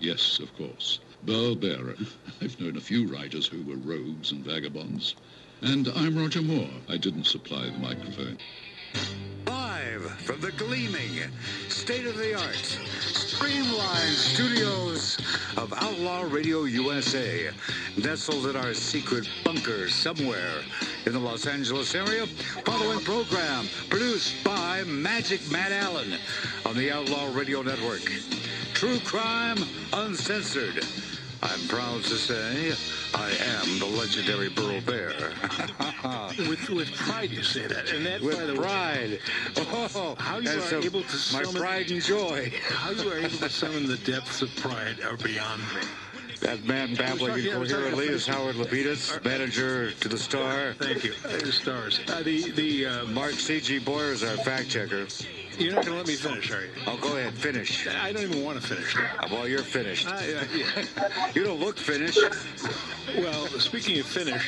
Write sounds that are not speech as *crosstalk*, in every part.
Yes, of course. Burl Barer. *laughs* I've known a few writers who were rogues and vagabonds. And I'm Roger Moore. I didn't supply the microphone. Live from the gleaming, state-of-the-art, streamlined studios of Outlaw Radio USA, nestled in our secret bunker somewhere in the Los Angeles area. Following program produced by Magic Matt Allen on the Outlaw Radio Network. True crime uncensored. I'm proud to say I am the legendary Burl Barer. *laughs* with with pride you say that, and that by With the way, pride. Oh, How you are so able to summon, My pride and joy. how you are able to summon the depths of pride are beyond me. That man babbling talking- I was talking incoherently is Howard Lapidus, manager to the Star. Thank you. The stars. Uh, the the uh, Mark C.G. Boyer is our fact checker. You're not going to let me finish, are you? Oh, go ahead, finish. I don't even want to finish. Uh, Well, you're finished. Uh, yeah. *laughs* You don't look finished. Well, speaking of finish,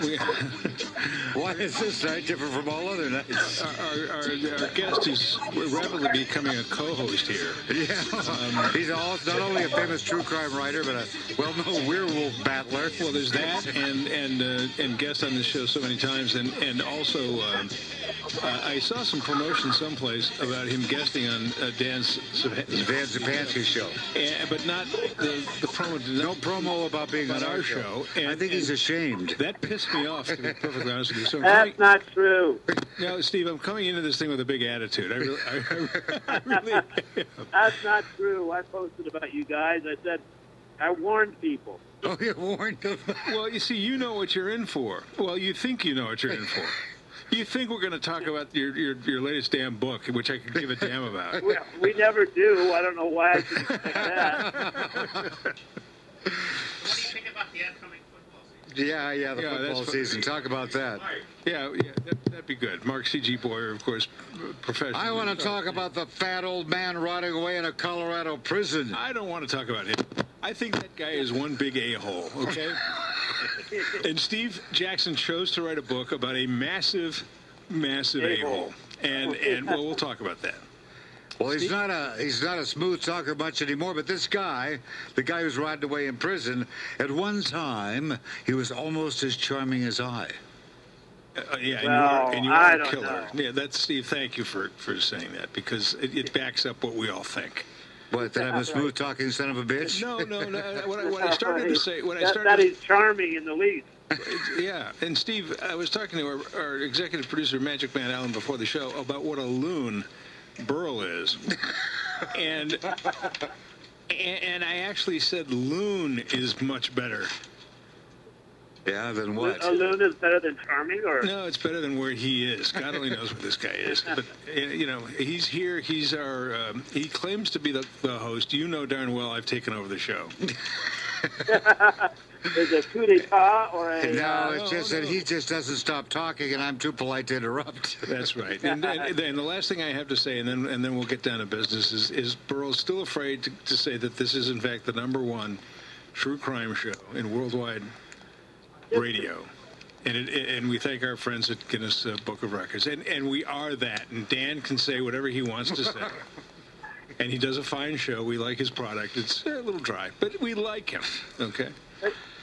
we, *laughs* Why is this night different from all other nights? our, our, our guest is rapidly becoming a co-host here. Yeah. *laughs* He's also not only a famous true crime writer, but a well-known werewolf battler. Well, there's that, and and uh, and guest on this show so many times, and and also um, uh, I saw some promotion someplace about him guesting on uh, Dan's, Dan Zupansky show. uh, but not the the promo. Did No promo about being About on our our show, show. and- I think he's ashamed. that pissed me off, to be perfectly honest with you. So *laughs* That's coming, not true. no, Steve, I'm coming into this thing with a big attitude. I really, I, I really *laughs* am. That's not true. I posted about you guys. I said, I warned people. Oh, you warned him. Well, you see, you know what you're in for. Well, you think you know what you're in for. *laughs* You think we're going to talk about your, your, your latest damn book, which I could give a damn about. *laughs* We, we never do. I don't know why I should expect that. *laughs* What do you think about the upcoming football season? Yeah, yeah, the Yeah, football season. Talk about that. Yeah, yeah, that, that'd be good. Mark C.G. Boyer, of course, professional. I want to talk about the fat old man rotting away in a Colorado prison. I don't want to talk about him. I think that guy is one big a-hole, okay? *laughs* *laughs* and Steve Jackson chose to write a book about a massive, massive A-hole. a-hole. And, and well, we'll talk about that. Well, he's not a he's not a smooth talker much anymore. But this guy, the guy who's rotting away in prison, at one time he was almost as charming as I. Uh, yeah, and Well, you're, and you are a killer. know. Yeah, that's Steve. Thank you for, for saying that because it, it backs up what we all think. What? That I'm a smooth talking son of a bitch? No, no, no. What I, what I started to say, what I started, that is charming in the least. *laughs* yeah. And Steve, I was talking to our, our executive producer, Magic Matt Allen, before the show about what a loon Burl is, and *laughs* and and I actually said loon is much better. Yeah. Then what? A loon is better than charming, or No, it's better than where he is. God only knows where this guy is. But uh, you know, he's here. He's our. Um, he claims to be the, the host. You know darn well I've taken over the show. *laughs* is it a coup d'état or a? No, uh, it's just no. that he just doesn't stop talking, and I'm too polite to interrupt. That's right. And, and, then the last thing I have to say, and then and then we'll get down to business, is, is Burrow's still afraid to, to say that this is in fact the number one true crime show in worldwide radio. And, it, and we thank our friends at Guinness uh, Book of Records. And, and we are that. And Dan can say whatever he wants to say. *laughs* and he does a fine show. We like his product. It's a little dry, but we like him. Okay?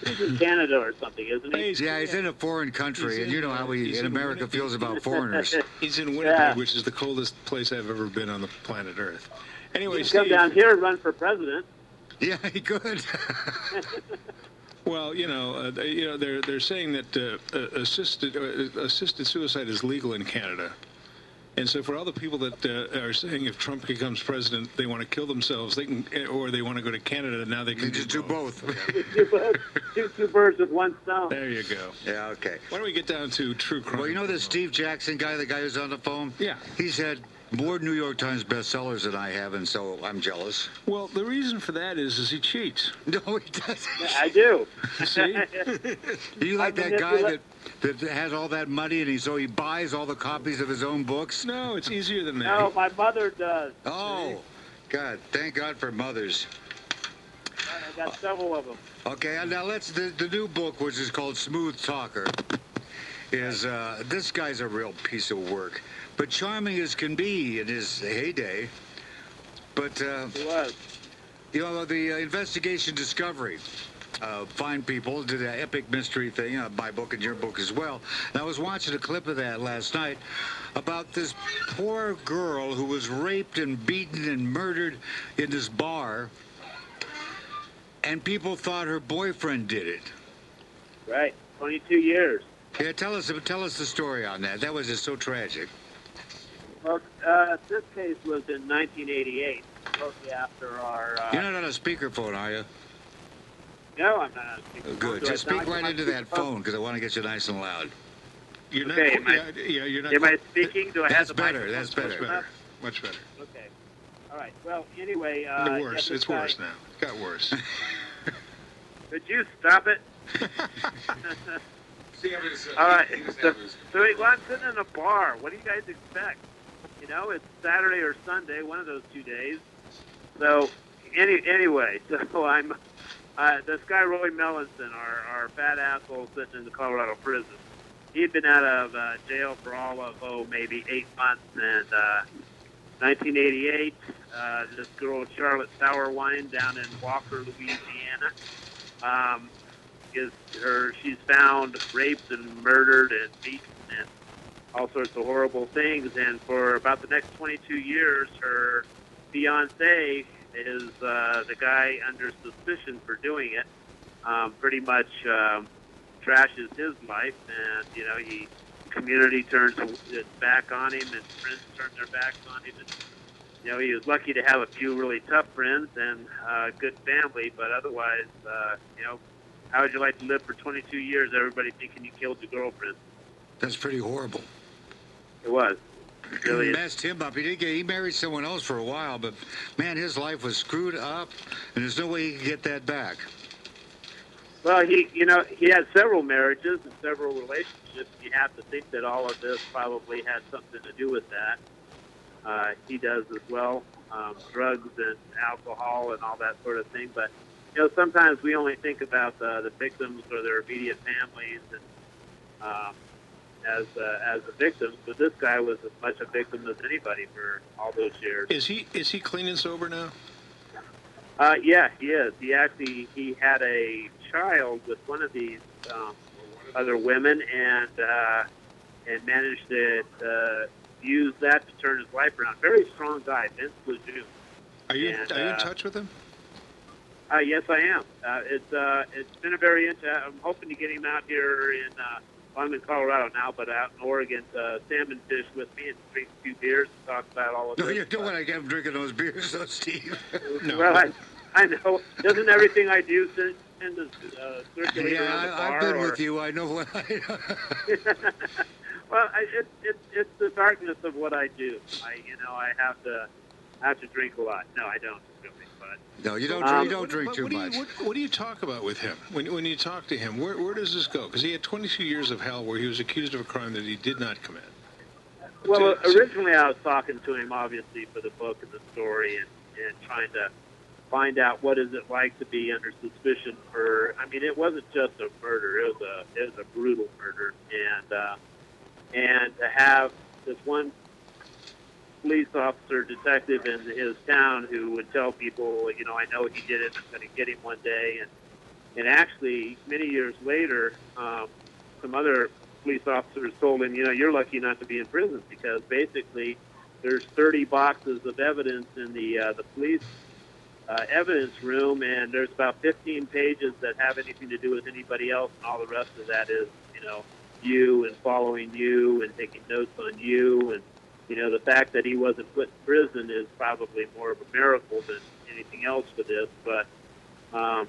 He's in Canada or something, isn't he? He's, Yeah, he's in a foreign country, He's and you know how we in in America Winnipeg. feels about *laughs* foreigners. he's in Winnipeg, Yeah. which is the coldest place I've ever been on the planet Earth. Anyway, He can come down here and run for president. Yeah, he could. *laughs* Well, you know, uh, they- you know, they're they're saying that uh, uh, assisted uh, assisted suicide is legal in Canada, and so for all the people that uh, are saying if Trump becomes president, they want to kill themselves, they can, or they want to go to Canada, now they can You *laughs* just do both. Two birds- two, two birds with one stone. There you go. yeah, okay. Why don't we get down to true crime? Well, you know this Steve Jackson guy, the guy who's on the phone? Yeah. He's had more New York Times bestsellers than I have, and so I'm jealous. Well, the reason for that is, is he cheats. *laughs* No, he doesn't. I do. See? Do *laughs* you like I that guy that, that has all that money and he so he buys all the copies of his own books? No, it's easier than that. no, my mother does. Oh, God! Thank God for mothers. I got several of them. Okay, now let's the, the new book, which is called Smooth Talker, is uh, this guy's a real piece of work, but charming as can be in his heyday. But uh. You know, the uh, investigation discovery. Uh, fine people did an epic mystery thing, uh, my book and your book as well. And I was watching a clip of that last night about this poor girl who was raped and beaten and murdered in this bar, and people thought her boyfriend did it. Right. 22 years. Yeah, tell us tell us the story on that. That was just so tragic. Well, uh, this case was in 1988, shortly after our. Uh, You're not on a speakerphone, are you? no, I'm not on speaker. Oh, good. Do Just speak like right into that speakerphone? phone because I want to get you nice and loud. You're not. Okay, am I- yeah, yeah, you're not. Am I speaking? Do I That's have the better, microphone that's close better. Much better. Okay. All right. Well, anyway. Uh, The yeah, worse. it's guy- worse now. It got worse. *laughs* Could you stop it? *laughs* *laughs* All right. So, so he- well, I'm sitting in a bar. What do you guys expect? You know, it's Saturday or Sunday, one of those two days. So, any anyway, *laughs* so I'm uh, this guy Roy Melanson, our our fat asshole sitting in the Colorado prison. He'd been out of uh, jail for all of oh maybe eight months, and uh, 1988, uh, this girl Charlotte Sauerwin down in Walker, Louisiana. Um, is her she's found raped and murdered and beaten all sorts of horrible things and for about the next 22 years her fiance is uh, the guy under suspicion for doing it um, pretty much um, trashes his life and you know he community turns its back on him and friends turn their backs on him and you know he was lucky to have a few really tough friends and uh, good family but otherwise uh, you know how would you like to live for 22 years? Everybody thinking you killed your girlfriend. That's pretty horrible. It was. It *clears throat* really messed him up. He did get, he married someone else for a while, but man, his life was screwed up, and there's no way he could get that back. Well, he, you know, he had several marriages and several relationships. You have to think that all of this probably had something to do with that. Uh, he does as well, um, drugs and alcohol and all that sort of thing. But you know, sometimes we only think about the, the victims or their immediate families and um, as uh, as the victims. But this guy was as much a victim as anybody for all those years. is he is he clean and sober now? Uh, yeah, he is. He actually he had a child with one of these um, other women, and uh, and managed to uh, use that to turn his life around. Very strong guy, Vince Lejeune. Are you And, are you in uh, touch with him? Uh, yes, I am. Uh, it's uh, it's been a very. Int- I'm hoping to get him out here in. Uh, well, I'm in Colorado now, but out in Oregon, to salmon fish with me and drink a few beers and talk about all of No, this. you don't want to get him drinking those beers, though, Steve. *laughs* No. Well, I, I know. Doesn't everything I do send, send to uh, circulate yeah, the bar? I've been or- with you. I know what. I, *laughs* well, I, it, it, it's the darkness of what I do. I, you know, I have to I have to drink a lot. No, I don't really, but no, you don't. Um, you don't What- drink what, too what do much. You, what, what do you talk about with him when when you talk to him? Where where does this go? Because he had 22 years of hell where he was accused of a crime that he did not commit. well, So- originally I was talking to him obviously for the book and the story and and trying to find out what is it like to be under suspicion for. I mean, it wasn't just a murder; it was a it was a brutal murder, and uh, and to have this one police officer, detective in his town who would tell people, you know, I know he did it. I'm going to get him one day. And and actually, many years later, um, some other police officers told him, you know, you're lucky not to be in prison because basically there's 30 boxes of evidence in the uh, the police uh, evidence room, and there's about 15 pages that have anything to do with anybody else, and all the rest of that is, you know, you and following you and taking notes on you and you know, the fact that he wasn't put in prison is probably more of a miracle than anything else for this. But, um,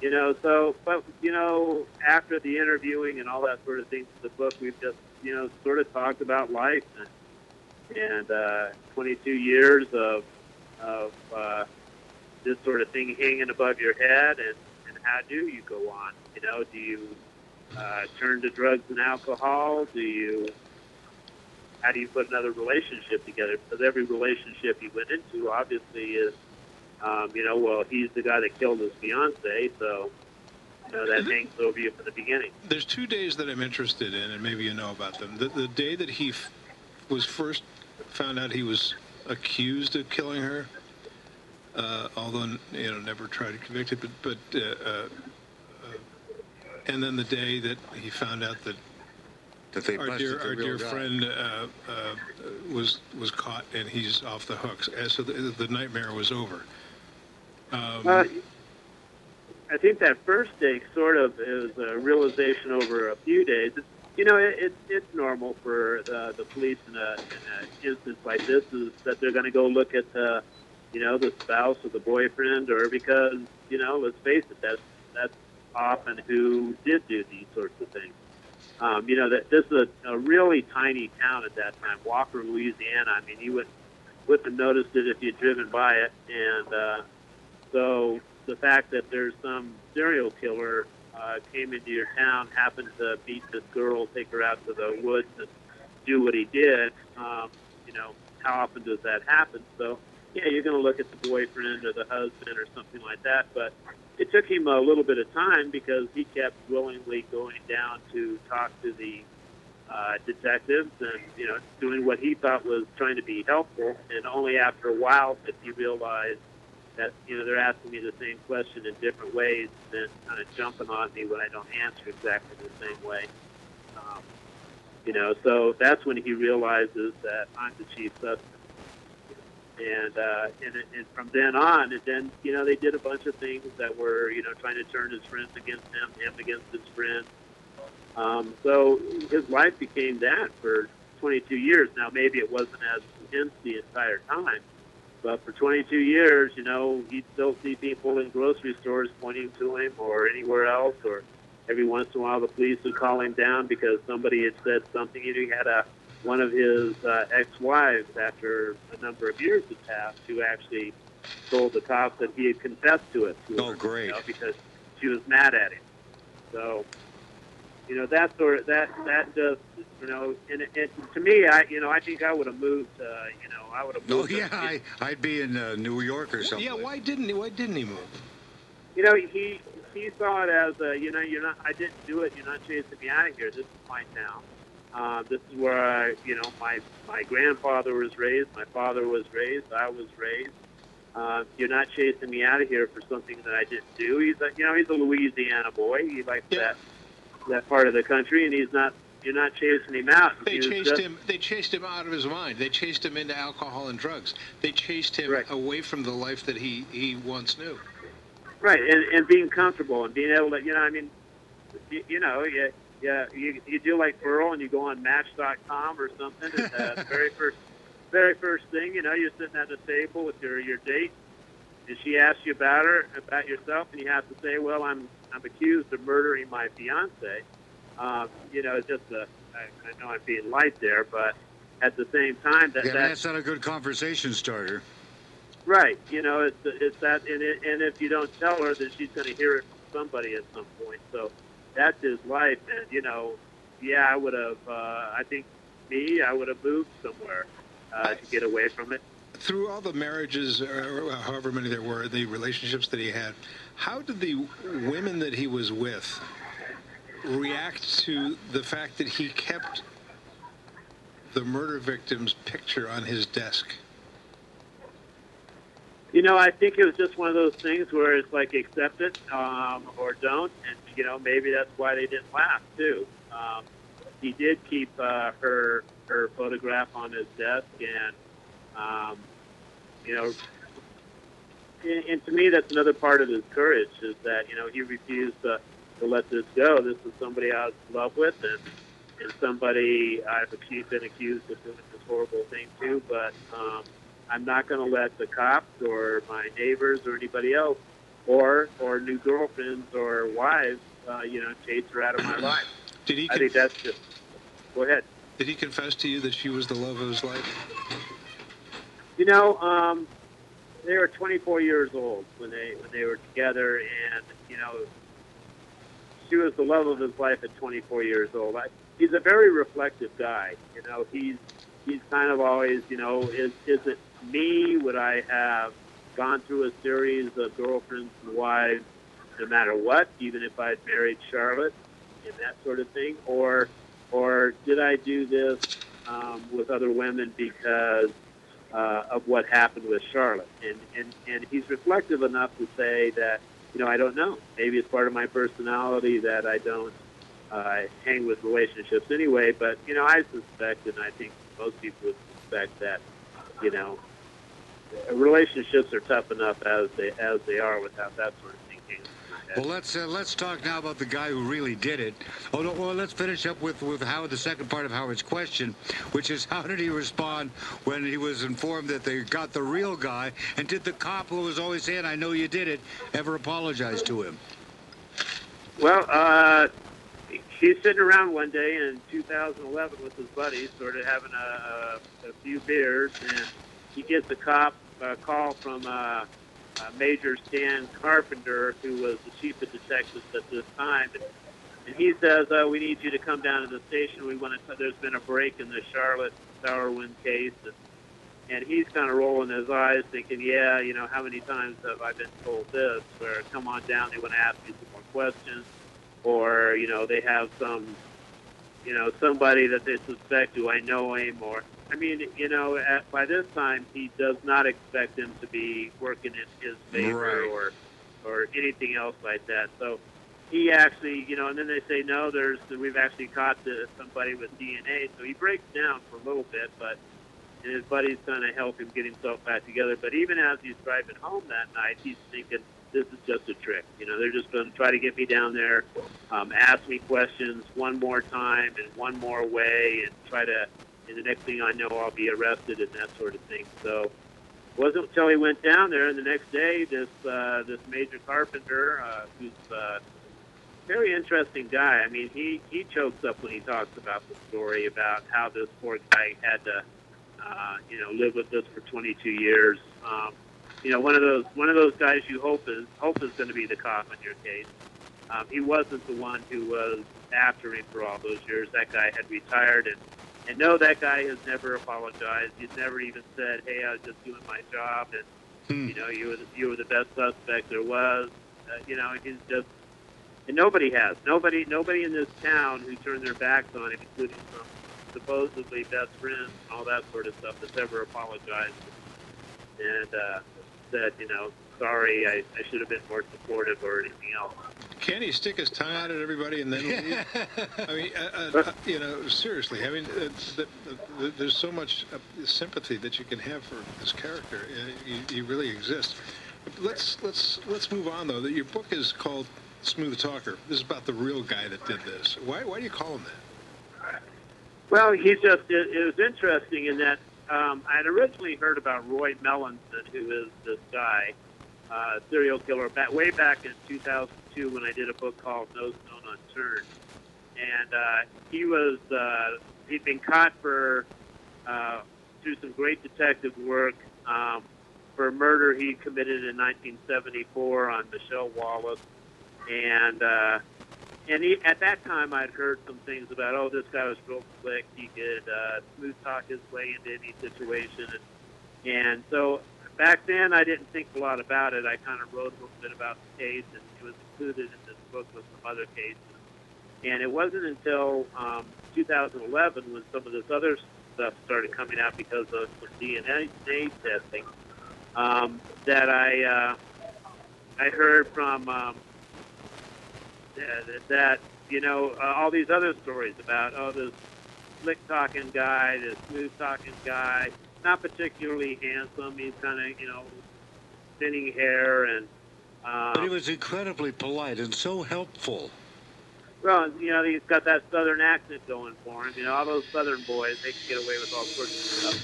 you know, so, but, you know, after the interviewing and all that sort of thing in the book, we've just, you know, sort of talked about life and, and uh, 22 years of, of uh, this sort of thing hanging above your head and, and how do you go on? You know, do you uh, turn to drugs and alcohol? Do you how do you put another relationship together? Because every relationship he went into obviously is, um, you know, well, he's the guy that killed his fiance, so you know that hangs over you from the beginning. There's two days that I'm interested in, and maybe you know about them. The, the day that he f- was first found out he was accused of killing her, uh, although you know never tried to convict it. But but uh, uh, uh, and then the day that he found out that That they our dear the our dear guy. friend uh, uh, was was caught and he's off the hooks. And so the, the nightmare was over. Um, Uh, I think that first day sort of is a realization over a few days. It's, you know, it, it, it's normal for the, the police in a in an instance like this is that they're going to go look at the, you know, the spouse or the boyfriend, or because you know, let's face it, that's that's often who did do these sorts of things. Um, you know, that this is a, a really tiny town at that time, Walker, Louisiana. I mean, you would wouldn't have noticed it if you'd driven by it, and uh, so the fact that there's some serial killer uh, came into your town, happened to beat this girl, take her out to the woods, and do what he did. Um, you know, how often does that happen? So, yeah, you're going to look at the boyfriend or the husband or something like that. But it took him a little bit of time because he kept willingly going down to talk to the uh, detectives and you know doing what he thought was trying to be helpful. And only after a while did he realize that you know they're asking me the same question in different ways and kind of jumping on me when I don't answer exactly the same way. Um, you know, so that's when he realizes that I'm the chief suspect. And, uh, and and from then on, and then you know they did a bunch of things that were you know trying to turn his friends against him, him against his friends. Um, so his life became that for 22 years. Now maybe it wasn't as intense the entire time, but for 22 years, you know, he'd still see people in grocery stores pointing to him or anywhere else, or every once in a while the police would call him down because somebody had said something. You know, he had a one of his uh, ex-wives after a number of years had passed who actually told the cops that he had confessed to it. To Oh, her, great. You know, because she was mad at him. So, you know, that sort of that that just you know, and it, it, to me, I you know, I think I would have moved. Uh, you know, I would have moved. Oh yeah, I, I'd be in uh, New York or something. yeah, why didn't he? Why didn't he move? You know, he he saw it as a, you know, you're not. I didn't do it. You're not chasing me out of here. This is my town. Uh, this is where I, you know, my my grandfather was raised. My father was raised. I was raised. Uh, you're not chasing me out of here for something that I didn't do. He's a, you know, he's a Louisiana boy. He likes Yeah. that that part of the country, and he's not. You're not chasing him out. They chased just- him. They chased him out of his mind. They chased him into alcohol and drugs. They chased him Correct. away from the life that he he once knew. Right, and, and being comfortable and being able to, you know, I mean, you, you know, you, yeah, you, you do like Burl and you go on Match.com or something. And, uh, the *laughs* very first, very first thing, you know, you're sitting at the table with your your date, and she asks you about her, about yourself, and you have to say, well, I'm I'm accused of murdering my fiance. Um, you know, it's just a, I, I know I'm being light there, but at the same time, that Yeah, that that's not a good conversation starter. Right. You know, it's it's that, and it, and if you don't tell her, then she's going to hear it from somebody at some point. So that's his life, and you know, yeah, I would have. Uh, I think me, I would have moved somewhere uh, to get away from it. Through all the marriages, or however many there were, the relationships that he had, how did the women that he was with react to the fact that he kept the murder victim's picture on his desk? You know, I think it was just one of those things where it's like accept it um, or don't, and you know, maybe that's why they didn't laugh too. Um, he did keep uh, her her photograph on his desk, and um, you know, and, and to me, that's another part of his courage is that you know he refused to, to let this go. This was somebody I was in love with, and and somebody I've accused, been accused of doing this horrible thing too. But um, I'm not going to let the cops or my neighbors or anybody else, or or new girlfriends or wives, uh, you know, chase her out of my life. *clears throat* Did he I think that's just. Go ahead. did he confess to you that she was the love of his life? You know, um, they were 24 years old when they when they were together, and you know, she was the love of his life at 24 years old. I, he's a very reflective guy. You know, he's he's kind of always, you know, is is it me? Would I have gone through a series of girlfriends and wives, no matter what, even if I'd married Charlotte, and that sort of thing, or or did I do this um, with other women because uh, of what happened with Charlotte. And, and, and he's reflective enough to say that, you know, I don't know. Maybe it's part of my personality that I don't uh, hang with relationships anyway. But, you know, I suspect, and I think most people would suspect that, you know, relationships are tough enough as they as they are without that sort of thinking. Well, let's uh, let's talk now about the guy who really did it. Oh, no, well, let's finish up with with Howard. The second part of Howard's question, which is how did he respond when he was informed that they got the real guy, and did the cop who was always saying, "I know you did it," ever apologize to him? Well, uh, he's sitting around one day in 2011 with his buddies, sort of having a, a, a few beers, and he gets a cop uh, call from uh, uh, Major Stan Carpenter, who was the chief of detectives at this time. And, he says, uh, "We need you to come down to the station. We want to. There's been a break in the Charlotte Sauerwin case." And, and he's kind of rolling his eyes, thinking, "Yeah, you know, how many times have I been told this? Where come on down, they want to ask me some more questions, or you know, they have some, you know, somebody that they suspect. Do I know him? Or I mean, you know, at, by this time, he does not expect him to be working in his favor Right. or or anything else like that. So he actually, you know, and then they say no, there's we've actually caught the, somebody with DNA. So he breaks down for a little bit, but and his buddies kind of help him get himself back together. But even as he's driving home that night, he's thinking this is just a trick. You know, they're just going to try to get me down there, um, ask me questions one more time and one more way, and try to. And the next thing I know, I'll be arrested and that sort of thing. So it wasn't until he went down there, and the next day, this uh, this Major Carpenter, uh, who's uh, very interesting guy. I mean, he he chokes up when he talks about the story about how this poor guy had to, uh, you know, live with this for 22 years. Um, you know, one of those one of those guys you hope is hope is going to be the cop in your case. Um, he wasn't the one who was after him for all those years. That guy had retired, and and no, that guy has never apologized. He's never even said, "Hey, I was just doing my job," and Hmm. you know, you were the, you were the best suspect there was. Uh, you know, he's just and nobody has nobody nobody in this town who turned their backs on him, including some supposedly best friends, and all that sort of stuff, that's ever apologized and uh, said, you know, sorry, I, I should have been more supportive or anything else. Can he stick his tongue out at everybody and then leave? *laughs* I mean, uh, uh, you know, seriously. I mean, uh, the, the, there's so much uh, sympathy that you can have for this character. Uh, he, he really exists. Let's let's let's move on though. That your book is called Smooth Talker. This is about the real guy that did this. Why why do you call him that? Well, he's just, it, it was interesting in that um, I had originally heard about Roy Melanson, who is this guy, uh, serial killer, back, way back in 2002 when I did a book called No Stone Unturned. And uh, he was, uh, he'd been caught for, uh, through some great detective work, um, for a murder he committed in 1974 on Michelle Wallace. And, uh, and he, at that time, I'd heard some things about, oh, this guy was real slick. He could uh, smooth talk his way into any situation. And, and so back then, I didn't think a lot about it. I kind of wrote a little bit about the case, and it was included in this book with some other cases. And it wasn't until um, 2011 when some of this other stuff started coming out because of DNA testing um, that I uh, I heard from um, that, that you know uh, all these other stories about oh this slick talking guy, this smooth talking guy, not particularly handsome. He's kind of you know thinning hair and um, But he was incredibly polite and so helpful. well, you know he's got that southern accent going for him. You know all those southern boys they can get away with all sorts of stuff.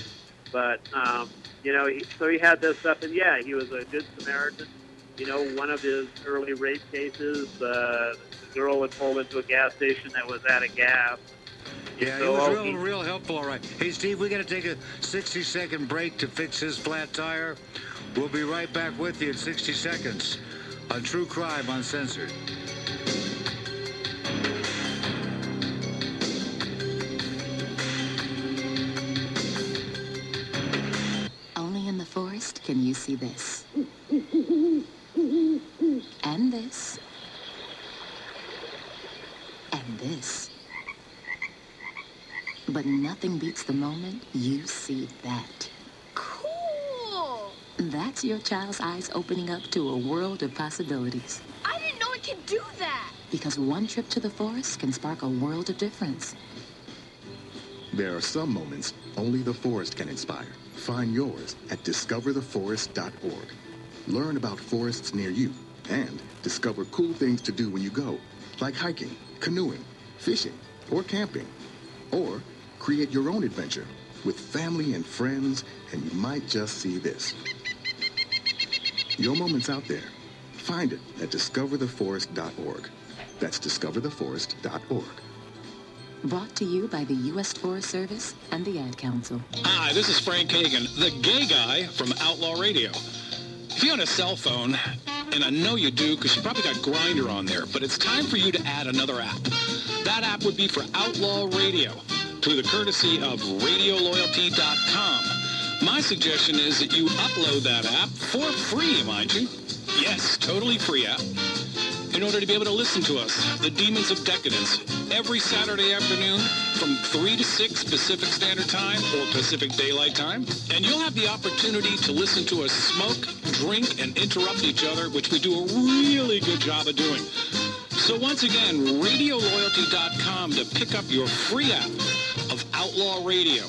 But um, you know, he, so he had this stuff, and yeah, he was a good Samaritan. You know, one of his early rape cases, uh, the girl had pulled into a gas station that was out of gas. Yeah, he So, was oh, real, he- real helpful. All right. Hey, Steve, we got to take a 60 second break to fix his flat tire. We'll be right back with you in 60 seconds on True Crime Uncensored. Only in the forest can you see this. And this. And this. But nothing beats the moment you see that. Cool. That's your child's eyes opening up to a world of possibilities. I didn't know it could do that. Because one trip to the forest can spark a world of difference. There are some moments only the forest can inspire. Find yours at discovertheforest.org. Learn about forests near you and discover cool things to do when you go, like hiking, canoeing, fishing, or camping. Or create your own adventure with family and friends, and you might just see this. Your moment's out there. Find it at discovertheforest.org. That's discovertheforest.org. Brought to you by the U.S. Forest Service and the Ad Council. Hi, this is Frank Hagan, the gay guy from Outlaw Radio. If you own a cell phone, and I know you do because you probably got Grindr on there, but it's time for you to add another app. That app would be for Outlaw Radio, through the courtesy of RadioLoyalty.com. My suggestion is that you upload that app for free, mind you. Yes, totally free app. In order to be able to listen to us, the Demons of Decadence, every Saturday afternoon from 3 to 6 Pacific Standard Time or Pacific Daylight Time. And you'll have the opportunity to listen to us smoke, drink, and interrupt each other, which we do a really good job of doing. So once again, RadioLoyalty.com to pick up your free app Outlaw Radio.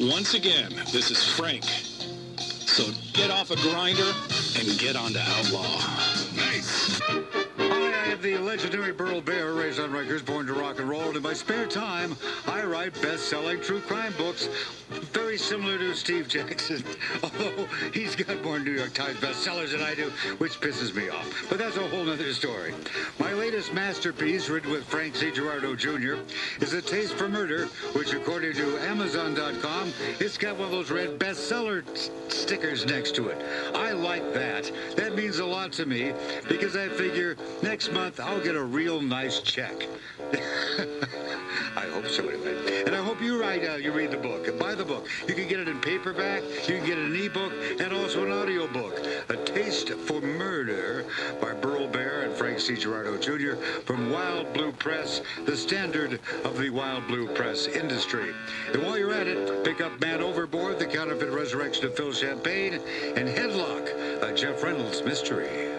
Once again, this is Frank. So get off a Grindr and get on to Outlaw. The legendary Burl Barer, raised on records, born to rock and roll. And in my spare time, I write best-selling true crime books, very similar to Steve Jackson. Although oh, he's got more New York Times bestsellers than I do, which pisses me off. But that's a whole other story. My latest masterpiece, written with Frank C. Girardot Jr., is A Taste for Murder, which, according to Amazon.com, it's got one of those red bestseller stickers next to it. I like that. That means a lot to me because I figure next month I'll get a real nice check. *laughs* I hope so anyway. And I hope you write, uh, you read the book and buy the book. You can get it in paperback, you can get an ebook, and also an audio book. A Taste for Murder by Burl Barer and Frank C. Girardot Jr. from Wild Blue Press, the standard of the Wild Blue Press industry. And while you're at it, pick up Man Overboard, The Counterfeit Resurrection of Phil Champagne, and Headlock, a Jeff Reynolds mystery.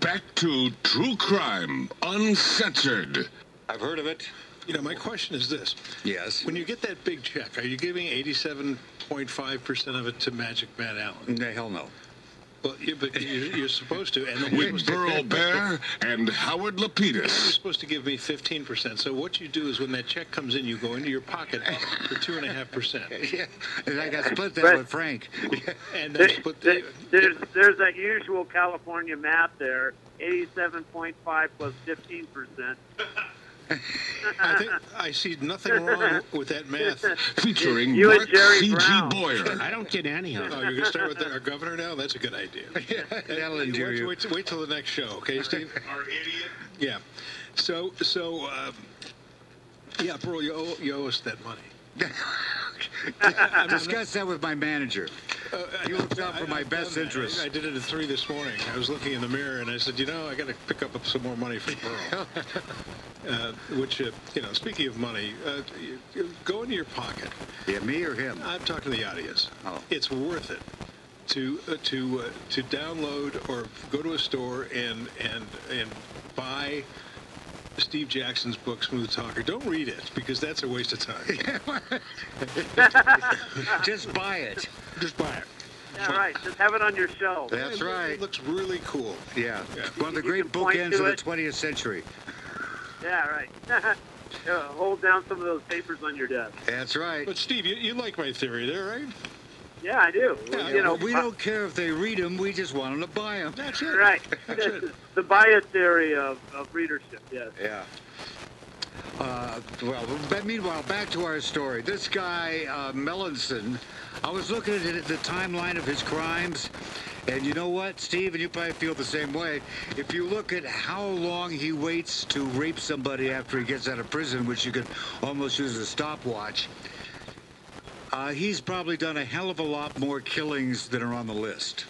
Back to true crime, uncensored. I've heard of it. You know, my question is this. Yes. When you get that big check, are you giving 87.5% of it to Magic Matt Allen? No, hell no. Well, you, but you're, you're supposed to. And then you're With supposed to- Burl Barer and Howard Lapidus. You're supposed to give me 15%. So what you do is when that check comes in, you go into your pocket for 2.5%. *laughs* Yeah, and I got split that Right. with Frank. And There- that's what there- there's there's that usual California math there. 87.5 plus plus 15 percent. *laughs* I think I see nothing wrong with that math. *laughs* Featuring You and Mark Jerry C.G. Brown. Boyer. *laughs* I don't get any of it. Oh, you're going to start with our governor now? That's a good idea. *laughs* That'll Wait- endear you. Wait, wait till the next show, okay, Steve? Our idiot. Yeah. So, so, um, yeah, Burl, you owe, you owe us that money. *laughs* Discuss that with my manager. Uh, He looks out for my best interests. I, I did it at three this morning. I was looking in the mirror and I said, you know, I got to pick up some more money for Burl. *laughs* uh, which, uh, you know, speaking of money, uh, you, you go into your pocket. Yeah, me or him? I'm talking to the audience. Oh. It's worth it to uh, to uh, to download or go to a store and and and buy Steve Jackson's book Smooth Talker. Don't read it because that's a waste of time. *laughs* Just buy it. Just buy it. Yeah, right. Just have it on your shelf. That's It- right. It looks really cool. Yeah. Yeah. One of the You great bookends to of the 20th century. Yeah, right. *laughs* Yeah, hold down some of those papers on your desk. That's right. But Steve, you, you like my theory there, right? Yeah, I do. Yeah, you know, we don't care if they read them. We just want them to buy them. That's it. right. That's *laughs* it. the bias theory of, of readership. Yes. Yeah. Uh, well, but meanwhile, back to our story. This guy, uh, Melanson, I was looking at it, the timeline of his crimes, and you know what, Steve, and you probably feel the same way. If you look at how long he waits to rape somebody after he gets out of prison, which you could almost use as a stopwatch, uh, he's probably done a hell of a lot more killings than are on the list.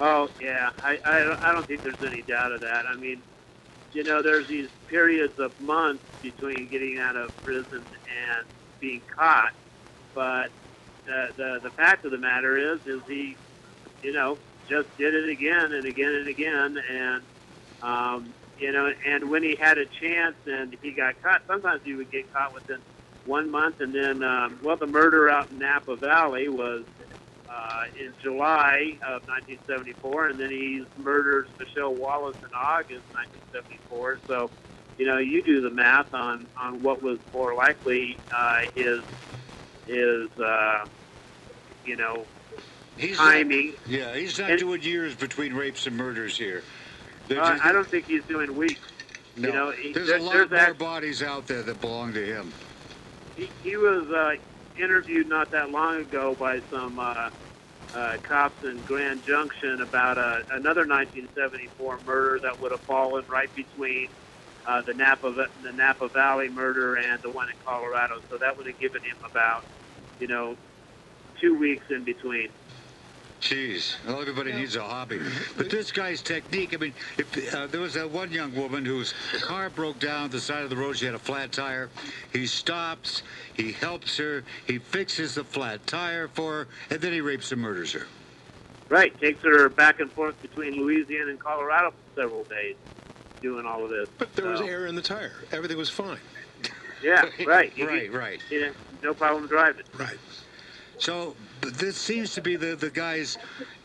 Oh yeah, I, I don't- I don't think there's any doubt of that. I mean, you know, there's these periods of months between getting out of prison and being caught, but the the, the fact of the matter is, is he you know, just did it again and again and again, and um, you know, and when he had a chance and he got caught, sometimes he would get caught within one month, and then um, well, the murder out in Napa Valley was uh, in July of 1974, and then he murders Michelle Wallace in August 1974. So, you know, you do the math on on what was more likely uh, his his uh, you know He's timing. Not, yeah, he's not And- doing years between rapes and murders here. Uh, I don't think he's doing weeks. No, you know, he- there's there- a lot there's more act- bodies out there that belong to him. He, he was uh, interviewed not that long ago by some uh, uh, cops in Grand Junction about uh, another 1974 murder that would have fallen right between uh, the Napa the Napa Valley murder and the one in Colorado. So that would have given him about, you know, two weeks in between. Jeez, well, everybody needs a hobby. But this guy's technique, I mean, if, uh, there was that one young woman whose car broke down at the side of the road. She had a flat tire. He stops, he helps her, he fixes the flat tire for her, and then he rapes and murders her. Right, takes her back and forth between Louisiana and Colorado for several days, doing all of this. But there was air in the tire. Everything was fine. Yeah, right. *laughs* You- right, right. Yeah, no problem driving. Right. So this seems to be the, the guy's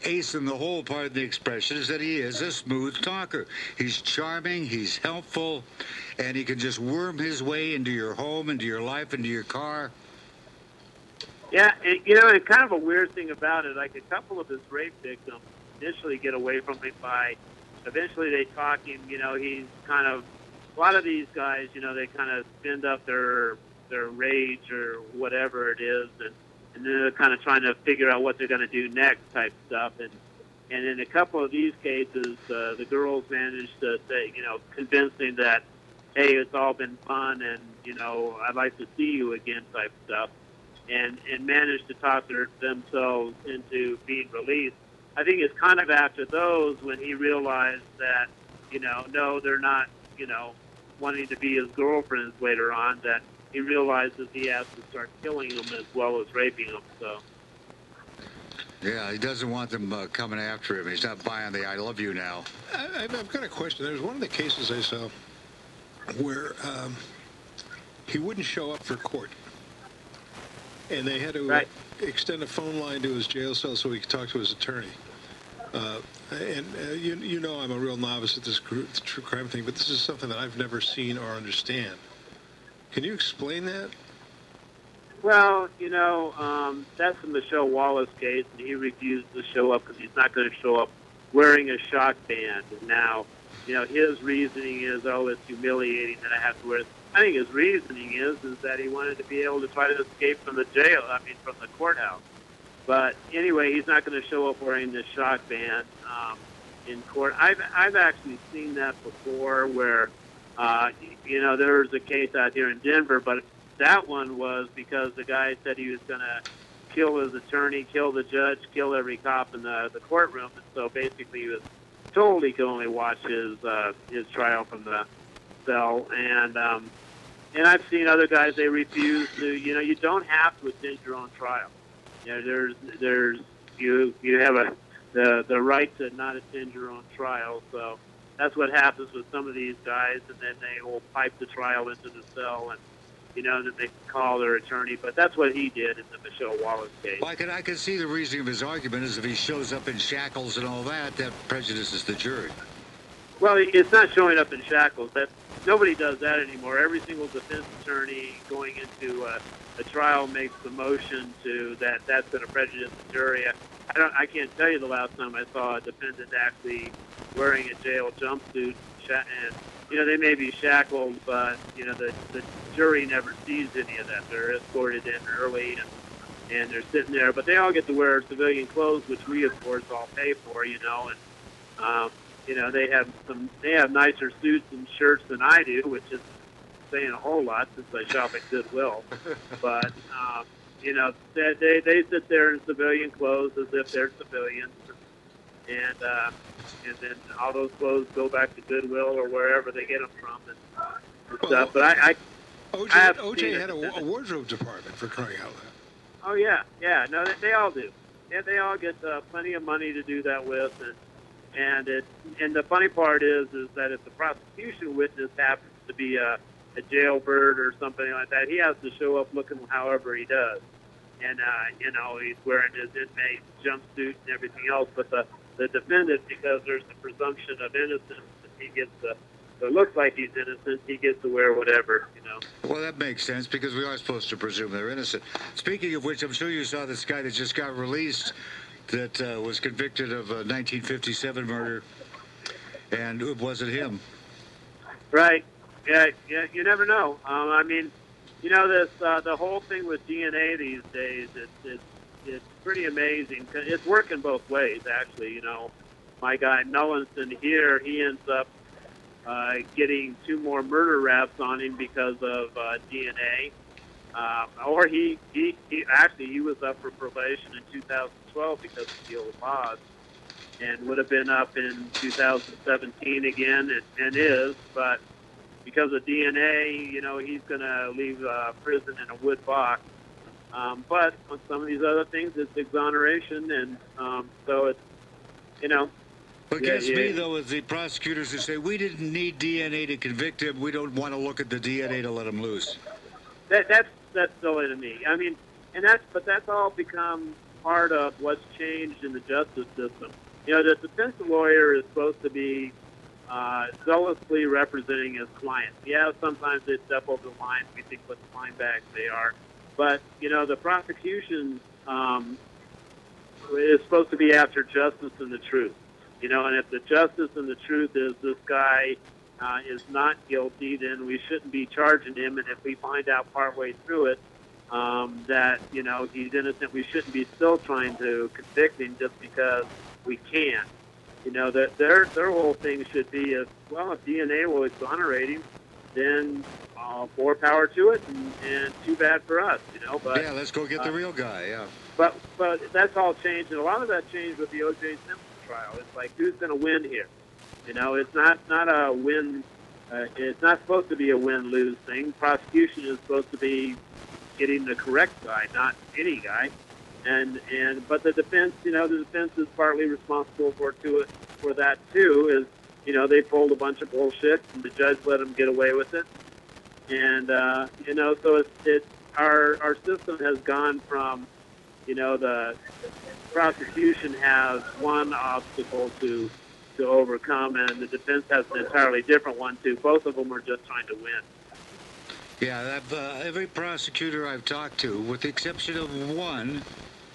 ace in the hole part of the expression is that he is a smooth talker. He's charming, he's helpful, and he can just worm his way into your home, into your life, into your car. Yeah, and, you know, it's kind of a weird thing about it, like a couple of his rape victims initially get away from him by, eventually they talk him, you know, he's kind of, a lot of these guys, you know, they kind of spend up their their rage or whatever it is, and, and they're kind of trying to figure out what they're going to do next type stuff. And and in a couple of these cases, uh, the girls managed to say, you know, convince him that, hey, it's all been fun, and you know, I'd like to see you again type stuff and and managed to talk their, themselves into being released. I think it's kind of after those when he realized that you know no, they're not you know wanting to be his girlfriends later on that he realizes he has to start killing them as well as raping them. So Yeah, he doesn't want them uh, coming after him. He's not buying the I love you now. I, I've I've got a question. There's one of the cases I saw where um, he wouldn't show up for court, and they had to Right. extend a phone line to his jail cell so he could talk to his attorney. Uh, and uh, you, you know I'm a real novice at this gr- true crime thing, but this is something that I've never seen or understand. Can you explain that? Well, you know, um, that's the Michelle Wallace case, and he refused to show up because he's not going to show up wearing a shock band. And now, you know, his reasoning is, oh, it's humiliating that I have to wear. I think his reasoning is is that he wanted to be able to try to escape from the jail. I mean, from the courthouse. But anyway, he's not going to show up wearing this shock band um, in court. I've I've actually seen that before, where uh, you know there was a case out here in Denver, but that one was because the guy said he was going to kill his attorney, kill the judge, kill every cop in the the courtroom, and so basically he was told he could only watch his uh, his trial from the cell. And um, and I've seen other guys they refuse to. You know, you don't have to attend your own trial. You know, there's there's you you have a the the right to not attend your own trial. So that's what happens with some of these guys, and then they will pipe the trial into the cell and you know, that they can call their attorney. But that's what he did in the Michelle Wallace case. Well, I can I can see the reasoning of his argument is if he shows up in shackles and all that, that prejudices the jury. Well, it's not showing up in shackles. That nobody does that anymore. Every single defense attorney going into a, a trial makes the motion to that that's going to prejudice the jury. I don't. I can't tell you the last time I saw a defendant actually wearing a jail jumpsuit, and you know they may be shackled, but you know the the jury never sees any of that. They're escorted in early and and they're sitting there, but they all get to wear civilian clothes, which we of course all pay for, you know, and um, you know they have some they have nicer suits and shirts than I do, which is saying a whole lot since I shop at Goodwill. *laughs* but um, you know they, they they sit there in civilian clothes as if they're civilians, and uh, and then all those clothes go back to Goodwill or wherever they get them from and, and stuff. But I, I OJ, I OJ had a, a wardrobe department for crying out loud. Oh yeah, yeah. No, they, they all do. yeah, they all get uh, plenty of money to do that with, and and it and the funny part is is that if the prosecution witness happens to be a, a jailbird or something like that, he has to show up looking however he does, and uh, you know he's wearing his inmate jumpsuit and everything else. But the the defendant, because there's the presumption of innocence, he gets the so it looks like he's innocent. He gets to wear whatever, you know. Well, that makes sense because we are supposed to presume they're innocent. Speaking of which, I'm sure you saw this guy that just got released that uh, was convicted of a 1957 murder, and it wasn't him. Right. Yeah. Yeah. You never know. Um, I mean, you know, this uh, the whole thing with DNA these days. It's it's it's pretty amazing. It's working both ways, actually. You know, my guy Melanson here, he ends up uh, getting two more murder raps on him because of uh, DNA. Um, or he, he, he actually he was up for probation in 2012 because of the old laws, and would have been up in 2017 again, and, and is, but because of DNA, you know, he's going to leave uh, prison in a wood box. Um, but on some of these other things, it's exoneration, and um, so it's, you know, What Yeah, gets yeah. me, though, is the prosecutors who say, we didn't need DNA to convict him. We don't want to look at the DNA to let him loose. that that's that's silly to me. I mean, and that's but that's all become part of what's changed in the justice system. You know, the defense lawyer is supposed to be uh, zealously representing his client. Yeah, sometimes they step over the line. We think what fine bags they are, but you know, the prosecution um, is supposed to be after justice and the truth. You know, and if the justice and the truth is this guy uh, is not guilty, then we shouldn't be charging him. And if we find out partway through it um, that you know he's innocent, we shouldn't be still trying to convict him just because we can. You know, that their their whole thing should be if well, if DNA will exonerate him, then uh, more power to it, and, and too bad for us. You know, but yeah, let's go get the uh, real guy, yeah. but but that's all changed, and a lot of that changed with the O.J. Simpson trial. It's like who's going to win here? You know, it's not not a win. Uh, it's not supposed to be a win lose thing. Prosecution is supposed to be getting the correct guy, not any guy. And and but the defense, you know, the defense is partly responsible for to it for that too. Is you know they pulled a bunch of bullshit, and the judge let them get away with it. And uh, you know, so it's it's our our system has gone from you know the prosecution has one obstacle to to overcome, and the defense has an entirely different one too. Both of them are just trying to win. Yeah, uh, every prosecutor I've talked to, with the exception of one,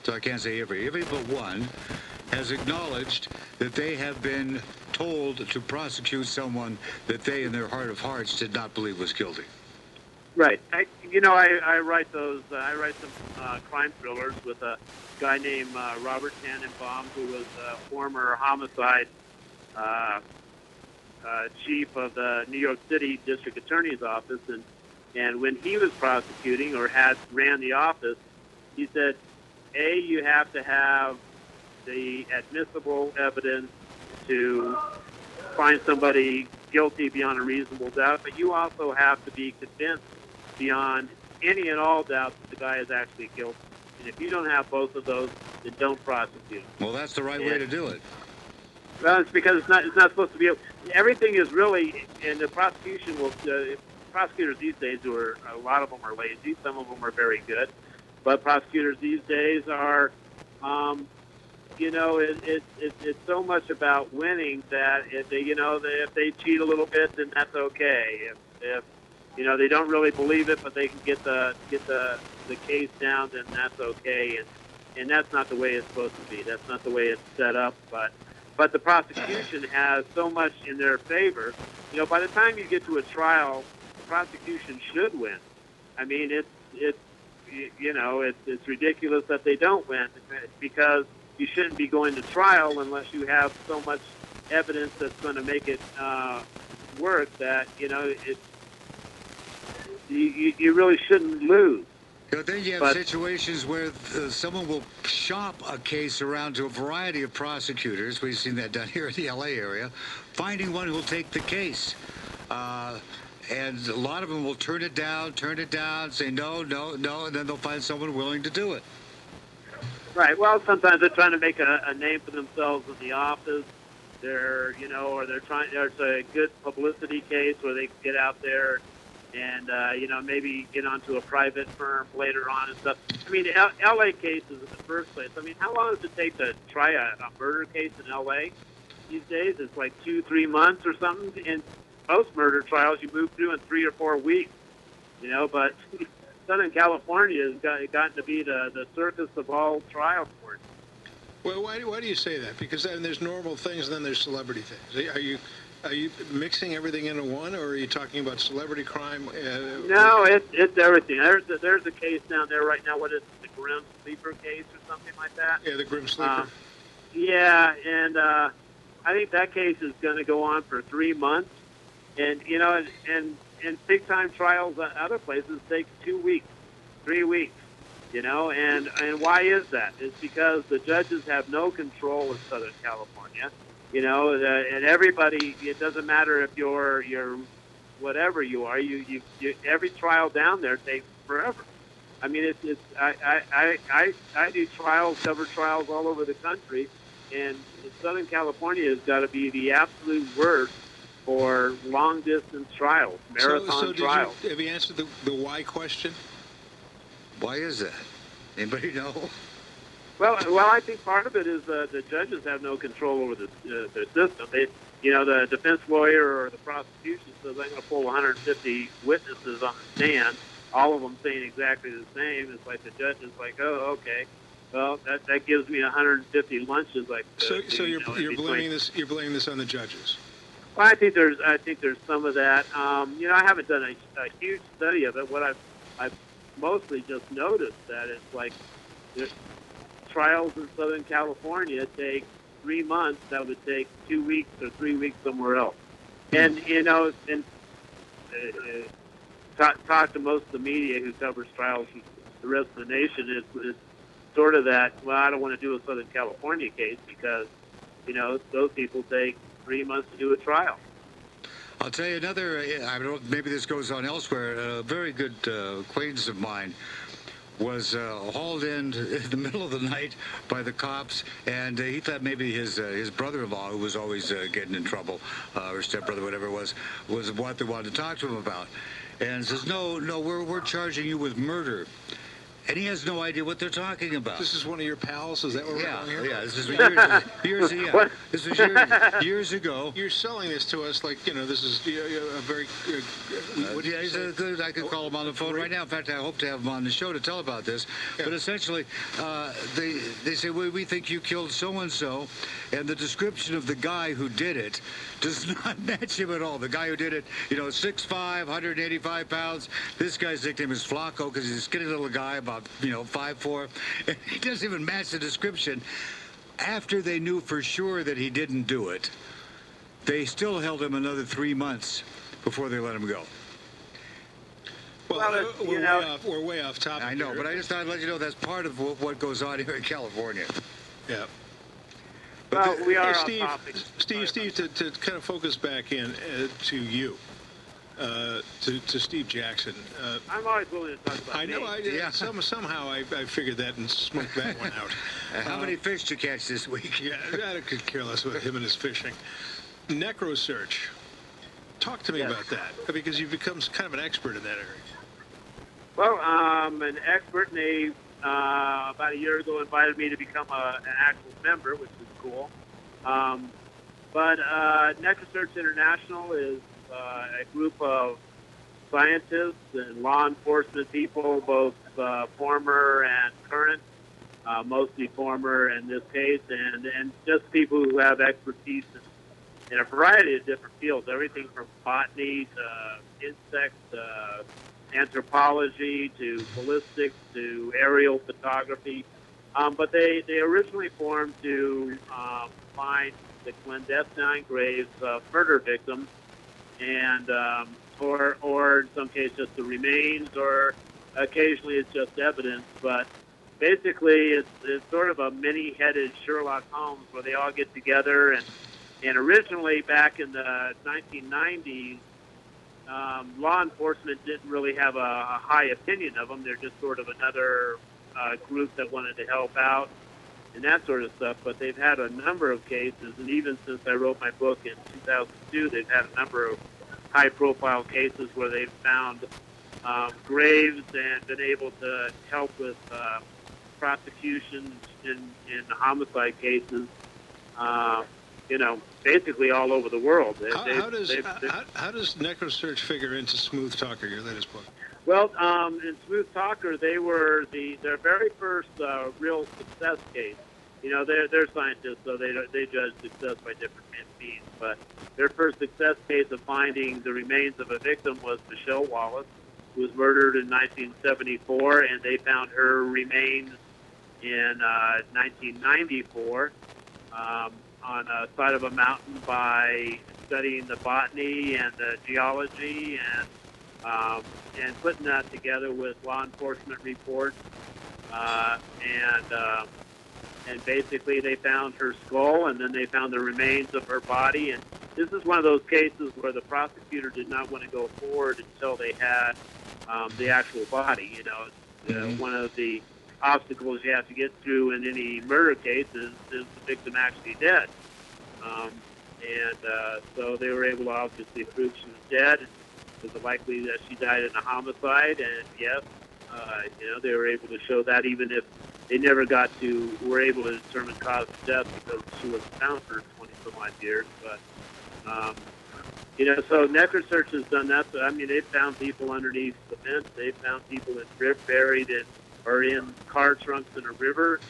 so I can't say every, every but one, has acknowledged that they have been told to prosecute someone that they, in their heart of hearts, did not believe was guilty. Right. I, you know, I, I write those. Uh, I write some uh, crime thrillers with a guy named uh, Robert Tanenbaum, who was a former homicide uh, uh, chief of the New York City District Attorney's Office, and and when he was prosecuting or had ran the office, he said, "A, you have to have the admissible evidence to find somebody guilty beyond a reasonable doubt, but you also have to be convinced beyond any and all doubt that the guy is actually guilty. And if you don't have both of those, then don't prosecute. him. Well, that's the right way to do it. Well, it's because it's not it's not supposed to be. Everything is really, and the prosecution will. Uh, prosecutors these days, who are a lot of them are lazy. Some of them are very good, but prosecutors these days are, um, you know, it, it, it, it's so much about winning that if they, you know, they, if they cheat a little bit, then that's okay. If, if you know they don't really believe it, but they can get the get the the case down, then that's okay. And and that's not the way it's supposed to be. That's not the way it's set up. But but the prosecution has so much in their favor. You know, by the time you get to a trial, prosecution should win. I mean, it's it's you know it's it's ridiculous that they don't win because you shouldn't be going to trial unless you have so much evidence that's going to make it uh, work that you know it you, you you really shouldn't lose. But then you have But- situations where uh, someone will shop a case around to a variety of prosecutors. We've seen that done here in the LA area, finding one who'll take the case. Uh, and a lot of them will turn it down, turn it down, say no, no, no, and then they'll find someone willing to do it. Right. Well, sometimes they're trying to make a, a name for themselves in the office. They're, you know, or they're trying. There's a good publicity case where they can get out there and, uh, you know, maybe get onto a private firm later on and stuff. I mean, L- L.A. cases in the first place. I mean, how long does it take to try a, a murder case in L.A. these days? It's like two, three months or something. And most murder trials you move through in three or four weeks. You know, but *laughs* Southern California has got, gotten to be the, the circus of all trial courts. Well, why do, why do you say that? Because then there's normal things, and then there's celebrity things. Are you are you mixing everything into one, or are you talking about celebrity crime? Uh, No, it's it's everything. There's a, there's a case down there right now. What is it, the Grim Sleeper case or something like that? Yeah, the Grim Sleeper. Um, yeah, and uh, I think that case is going to go on for three months, and you know, and and, and big time trials at other places take two weeks, three weeks. You know, and and why is that? It's because the judges have no control in Southern California. You know, uh, and everybody. It doesn't matter if you're you're whatever you are. You you, you every trial down there takes forever. I mean, it's, it's I, I, I, I, I do trials, cover trials all over the country, and Southern California has got to be the absolute worst for long distance trials, marathon so, so did trials. You, have you answered the, the why question? Why is that? Anybody know? Well, well, I think part of it is uh, the judges have no control over the, uh, the system. They, you know, the defense lawyer or the prosecution says I'm going to pull 150 witnesses on the stand, all of them saying exactly the same. It's like the judge is like, oh, okay, well, that that gives me 150 lunches. Like, uh, So, to, so you you're know, you're blaming this you're blaming this on the judges. Well, I think there's I think there's some of that. Um, you know, I haven't done a, a huge study of it. What I've I've mostly just noticed that it's like the trials in Southern California take three months. That would take two weeks or three weeks somewhere else. And you know, and uh, uh, talk, talk to most of the media who covers trials from the rest of the nation. It's, it's sort of that. Well, I don't want to do a Southern California case because you know those people take three months to do a trial. I'll tell you another. I don't. Maybe this goes on elsewhere. A very good uh, acquaintance of mine was uh, hauled in *laughs* in the middle of the night by the cops, and uh, he thought maybe his uh, his brother-in-law, who was always uh, getting in trouble, uh, or stepbrother, whatever it was, was what they wanted to talk to him about, and says, "No, no, we're we're charging you with murder." And he has no idea what they're talking about. This is one of your pals. Is that what we're yeah, calling here? yeah. This is *laughs* years, years, yeah. This was years, years ago. You're selling this to us like you know this is you a very. Uh, Uh, yeah, he's a I could call him on the phone right now. In fact, I hope to have him on the show to tell about this. But essentially, uh, they they say, well, we think you killed so and so, and the description of the guy who did it does *laughs* not match him at all. The guy who did it, you know, 6'5", 185 pounds. This guy's nickname is Flacco because he's a skinny little guy, about you know 5'4". *laughs* And he doesn't even match the description. After they knew for sure that he didn't do it, they still held him another three months before they let him go. Well, Well, it's, we're, know- way off, we're way off topic. I know, here. but I just thought I'd let you know that's part of what, what goes on here in California. Yeah. Well, we are Hey, off Steve, topic. Steve, Steve, to, to kind of focus back in uh, to you, uh, to, to Steve Jackson. Uh, I'm always willing to talk about. It. I know. me. I, Yeah. some, somehow I, I figured that and smoked that one out. *laughs* Uh, how many fish did you catch this week? *laughs* Yeah, I could care less about him and his fishing. NecroSearch. Talk to me Yes. about that because you've become kind of an expert in that area. Well, I'm an expert, and they uh, about a year ago invited me to become a, an actual member, which is cool. Um, but uh, NecroSearch International is uh, a group of scientists and law enforcement people, both uh, former and current, uh, mostly former in this case, and, and just people who have expertise in, in a variety of different fields, everything from botany to insects, uh, anthropology to ballistics to aerial photography. Um, but they, they originally formed to um, find the clandestine graves of murder victims and um, or or in some cases just the remains or occasionally it's just evidence. But basically it's, it's sort of a many-headed Sherlock Holmes where they all get together and and originally back in the 1990s um, law enforcement didn't really have a, a high opinion of them. They're just sort of another uh, group that wanted to help out and that sort of stuff. But they've had a number of cases, and even since I wrote my book in 2002, they've had a number of high-profile cases where they've found um, graves and been able to help with uh, prosecution in, in homicide cases. Uh, you know, basically all over the world. They- How, how does they've- how, how does NecroSearch figure into Smooth Talker, your latest book? Well, um, in Smooth Talker, they were the their very first uh, real success case. You know, they're they're scientists, so they they judge success by different means. But their first success case of finding the remains of a victim was Michelle Wallace, who was murdered in 1974, and they found her remains in uh, 1994 um, on a side of a mountain by studying the botany and the geology and um, and putting that together with law enforcement reports. Uh, and um, and basically, they found her skull, and then they found the remains of her body. And this is one of those cases where the prosecutor did not want to go forward until they had um, the actual body. You know, it's, uh, one of the obstacles you have to get through in any murder case is, is the victim actually dead. Um, and uh, so they were able to obviously prove she was dead. It was likely that she died in a homicide, and yes, uh, you know, they were able to show that even if they never got to, were able to determine cause of death because she was found for 20 some odd years. But, um, you know, so NecroSearch has done that. So, I mean, they've found people underneath cement. They've found people in rib buried in or in car trunks in a river.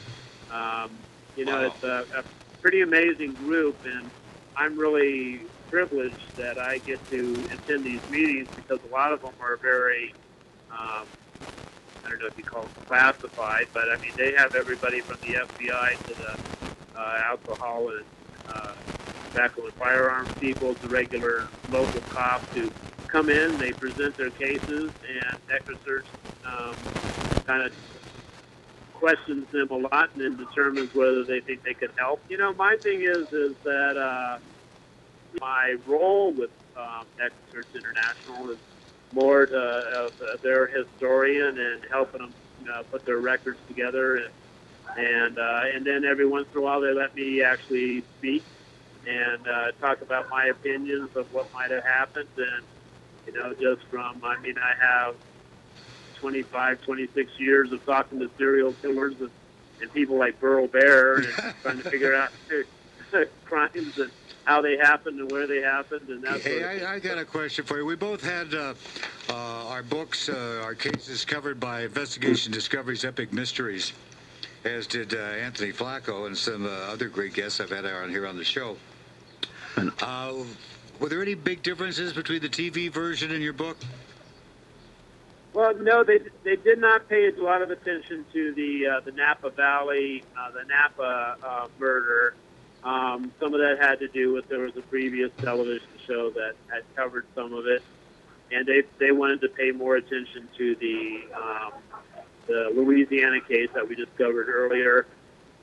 Um, you know, Wow. it's a, a pretty amazing group, and I'm really privileged that I get to attend these meetings because a lot of them are very, um, I don't know if you call it classified, but I mean they have everybody from the FBI to the uh, alcohol and uh, tobacco and firearms people to regular local cops who come in, they present their cases, and NecroSearch um, kind of questions them a lot and then determines whether they think they can help. You know, my thing is is that uh, my role with um, NecroSearch International is more to, uh, their historian and helping them you put their records together and and uh, and then every once in a while they let me actually speak and uh, talk about my opinions of what might have happened and you know just from I mean I have 25, 26 years of talking to serial killers and, and people like Burl Barer and trying to figure out *laughs* crimes and how they happened and where they happened and that Hey, sort of thing. I, I got a question for you. We both had uh, uh, our books, uh, our cases covered by Investigation Discovery's Epic Mysteries, as did uh, Anthony Flacco and some uh, other great guests I've had on here on the show. Uh, were there any big differences between the TV version and your book? Well, no, they they did not pay a lot of attention to the uh, the Napa Valley, uh, the Napa uh, murder. Um, some of that had to do with there was a previous television show that had covered some of it, and they they wanted to pay more attention to the um, the Louisiana case that we discovered earlier.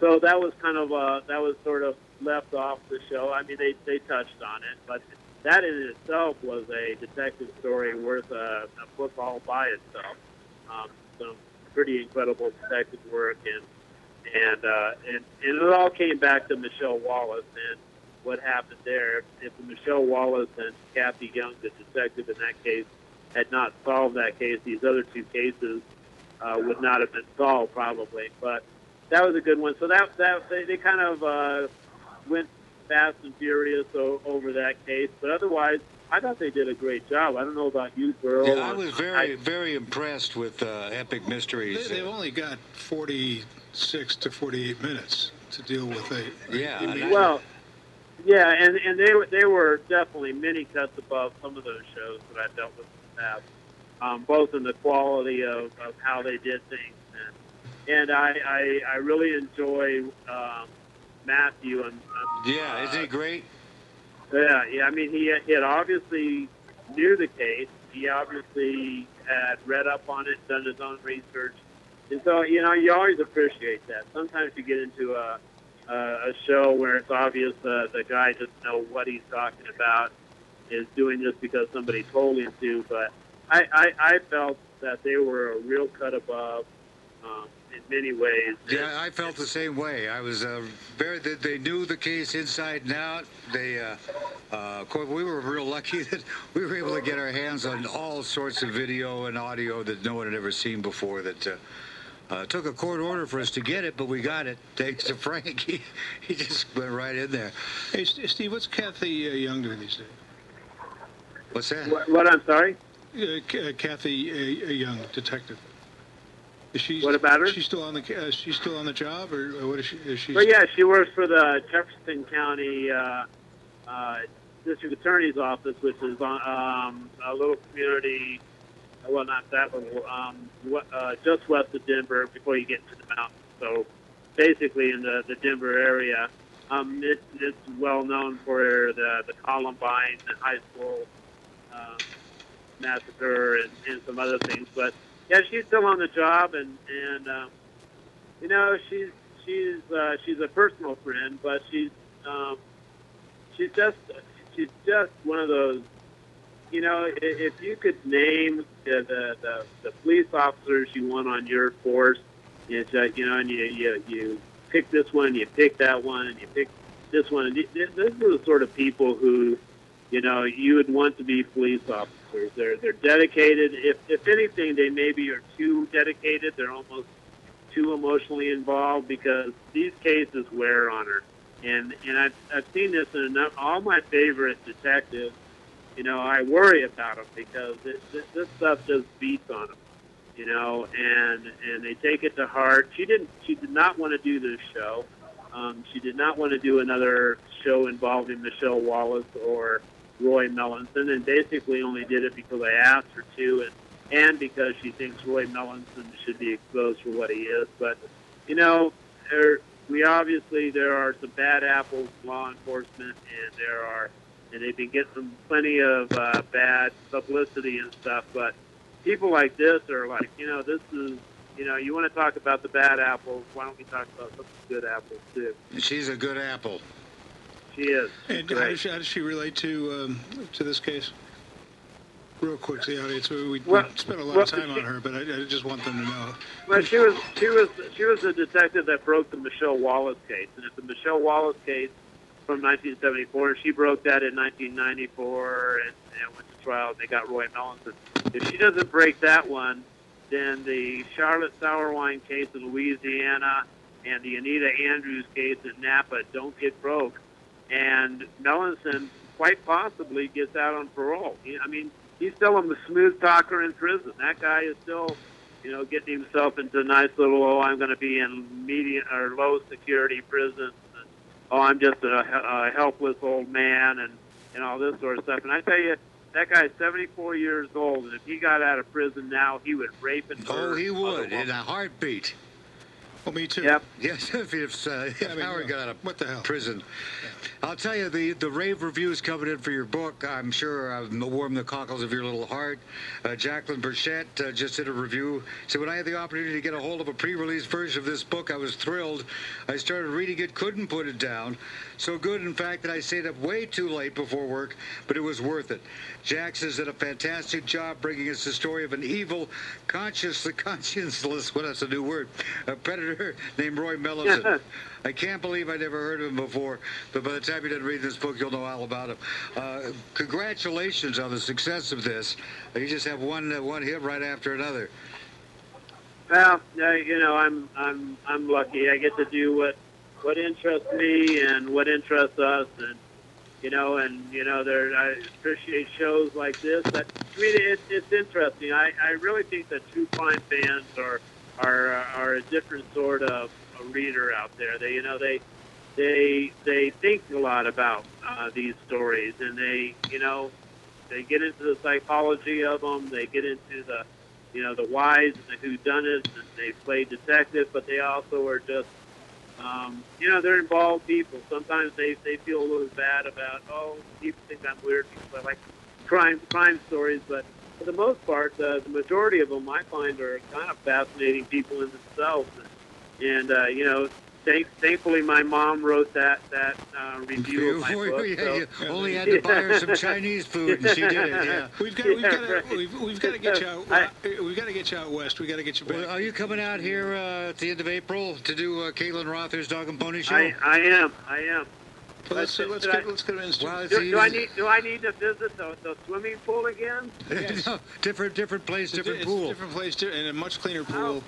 So that was kind of uh, that was sort of left off the show. I mean, they they touched on it, but that in itself was a detective story worth a, a book all by itself. Um, some pretty incredible detective work, and and, uh, and and it all came back to Michelle Wallace and what happened there. If Michelle Wallace and Kathy Young, the detective in that case, had not solved that case, these other two cases uh, would not have been solved probably. But that was a good one. So that that they, they kind of uh, went fast and furious o- over that case. But otherwise, I thought they did a great job. I don't know about you, Burl. Yeah, I was very, very impressed with uh, Epic Mysteries. They, they've only got 46 to 48 minutes to deal with a. Yeah, I and Well, yeah, and and they were they were definitely many cuts above some of those shows that I dealt with in the past, um, both in the quality of, of how they did things, and and I I, I really enjoy um, Matthew and um, yeah, isn't he great? yeah yeah I mean he he had obviously knew the case, he obviously had read up on it, done his own research, and so you know you always appreciate that. Sometimes you get into a uh, a show where it's obvious uh, the guy doesn't know what he's talking about, is doing this because somebody told him to. But I, I, I felt that they were a real cut above, um, in many ways. Yeah, I felt the same way. I was uh, very. They, knew the case inside and out. They, uh, uh, course, we were real lucky *laughs* that we were able to get our hands on all sorts of video and audio that no one had ever seen before. That. Uh, took a court order for us to get it, but we got it. *laughs* Thanks to Frank. He, he just went right in there. Hey, St- Steve, what's Kathy uh, Young doing these days? What's that? What, what I'm sorry? Uh, K- uh, Kathy uh, uh, Young, detective. Is she? What about her? She's still on the. Uh, she's still on the job, or, or what is she? Is she? Well, yeah, she works for the Jefferson County uh, uh, District Attorney's Office, which is on um, a little community. Well, not that little. Um, uh, just west of Denver, before you get into the mountains. So, basically, in the, the Denver area, um, it, it's well known for the the Columbine High School uh, massacre and, and some other things. But yeah, she's still on the job, and and um, you know she's she's uh, she's a personal friend, but she's um, she's just she's just one of those. You know, if you could name the the, the, the police officers you want on your force, it's uh, you know, and you, you you pick this one, you pick that one, and you pick this one. And th- th- these are the sort of people who, you know, you would want to be police officers. They're they're dedicated. If if anything, they maybe are too dedicated. They're almost too emotionally involved because these cases wear on her. And and I've I've seen this in enough, all my favorite detectives. You know, I worry about them because this, this, this stuff just beats on them. You know, and and they take it to heart. She didn't. She did not want to do this show. Um, she did not want to do another show involving Michelle Wallace or Roy Melanson, and basically only did it because I asked her to, and and because she thinks Roy Melanson should be exposed for what he is. But you know, there, we obviously there are some bad apples law enforcement, and there are, and they've been getting plenty of uh, bad publicity and stuff. But people like this are like, you know, this is. You know, you want to talk about the bad apples? Why don't we talk about some the good apples too? She's a good apple. She is. And how does, she, how does she relate to um, to this case? Real quick, to the audience. We, we, Well- we spent a lot well, of time she- on her, but I, I just want them to know. Well, she was she was she was the detective that broke the Michelle Wallace case, and if the Michelle Wallace case from 1974, she broke that in 1994 and, and went to trial. They got Roy Melanson. If she doesn't break that one, then the Charlotte Sauerwin case in Louisiana and the Anita Andrews case in Napa don't get broke, and Melanson quite possibly gets out on parole. I mean, he's still a smooth talker in prison. That guy is still you know, getting himself into a nice little, oh, I'm going to be in medium or low security prison. And, oh, I'm just a, a helpless old man and, and all this sort of stuff. And I tell you, that guy's 74 years old, and if he got out of prison now, he would rape and murder. Oh, he would in a heartbeat. Well, me too. Yep. *laughs* Yes, if, if, uh, if I mean, Howard got out of what the hell? prison. I'll tell you, the, the rave reviews coming in for your book, I'm sure I've warmed the cockles of your little heart. Uh, Jacqueline Burchett uh, just did a review. Said, when I had the opportunity to get a hold of a pre-release version of this book, I was thrilled. I started reading it, couldn't put it down. So good, in fact, that I stayed up way too late before work, but it was worth it. Jackson did a fantastic job bringing us the story of an evil, conscious, *laughs* conscienceless, what that's a new word, a predator named Roy Melanson. *laughs* I can't believe I never heard of him before, but by the time you're done reading this book, you'll know all about him. Uh, congratulations on the success of this. You just have one uh, one hit right after another. Well, uh, you know, I'm I'm I'm lucky. I get to do what what interests me and what interests us, and you know, and you know, there I appreciate shows like this. That I mean, it, it's interesting. I, I really think that true crime fans are are are a different sort of reader out there. They you know they they they think a lot about uh, these stories, and they you know they get into the psychology of them. They get into the you know the whys and the whodunits, and they play detective, but they also are just um, you know they're involved people. Sometimes they they feel a little bad about oh people think I'm weird because I like crime crime stories, but for the most part, uh, the majority of them I find are kind of fascinating people in themselves, and, and uh, you know thank, thankfully, my mom wrote that that uh, review of my book. yeah, so- you only had to buy her some Chinese food, and she did it. Yeah. *laughs* We've got, we've Yeah, got, to, right. we've, we've got to get you out. I- uh, we've got to get you out west. We got to get you back. Well, are you coming out here uh, at the end of April to do uh, Caitlin Rother's Dog and Pony Show? I, I am. I am. Well, let's Should- let's get I- let's get him in. Well, Do, do I need do I need to visit the, the swimming pool again? *laughs* no, different, different place, different it's pool. a different place and a much cleaner pool.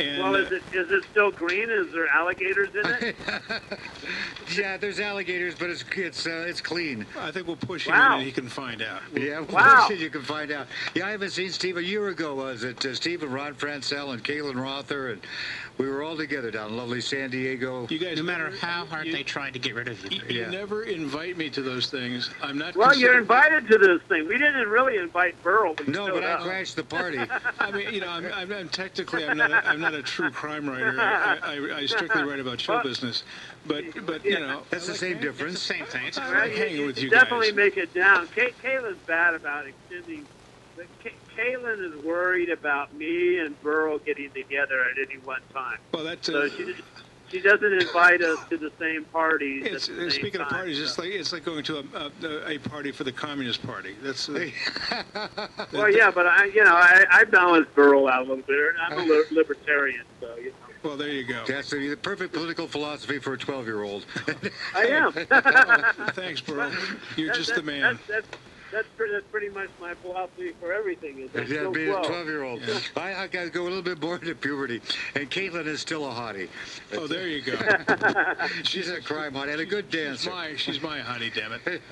And well, is uh, it is it still green? Is there alligators in it? *laughs* yeah, there's alligators, but it's it's uh, it's clean. I think we'll push him in, and he can find out. Yeah, well, Wow. shit, you can find out. Yeah, I haven't seen Steve a year ago. Was it uh, Steve and Ron Franscell and Caitlin Rother, and we were all together down in lovely San Diego. You guys, No matter never- how hard you, they tried to get rid of you. you, you Yeah. never invite me to those things. I'm not. Well, you're invited to this thing. We didn't really invite Burl. but he No, showed but I crashed the party. *laughs* I mean, you know, I'm, I'm, I'm technically I'm not a, I'm not a true crime writer. I, I, I strictly write about show business, but but you know, That's the like same hang- It's the difference. same thing. It's I Right, like hanging with you definitely guys. make it down. Kay- Caitlin's bad about extending. but Kay- Kaylin is worried about me and Burl getting together at any one time. Well, that's So uh, she she doesn't invite us to the same parties. it's, at the same speaking of parties, so. it's like it's like going to a, a, a party for the Communist Party. That's uh, *laughs* Well, yeah, but I, you know, I, I balance Burl out a little bit. I'm a li- libertarian, so you know. well, there you go. That's the perfect political philosophy for a 12-year-old. I am. *laughs* *laughs* Thanks, Burl. You're That- just that- the man. That's, that's, that's, pretty, that's pretty much my philosophy for everything. Is I'm Yeah, still being a 12. 12-year-old. I, I got to go a little bit more into puberty, and Caitlin is still a hottie. Oh, there you go. *laughs* She's a crime hottie and a good She's dancer. my she's my honey, damn it. *laughs*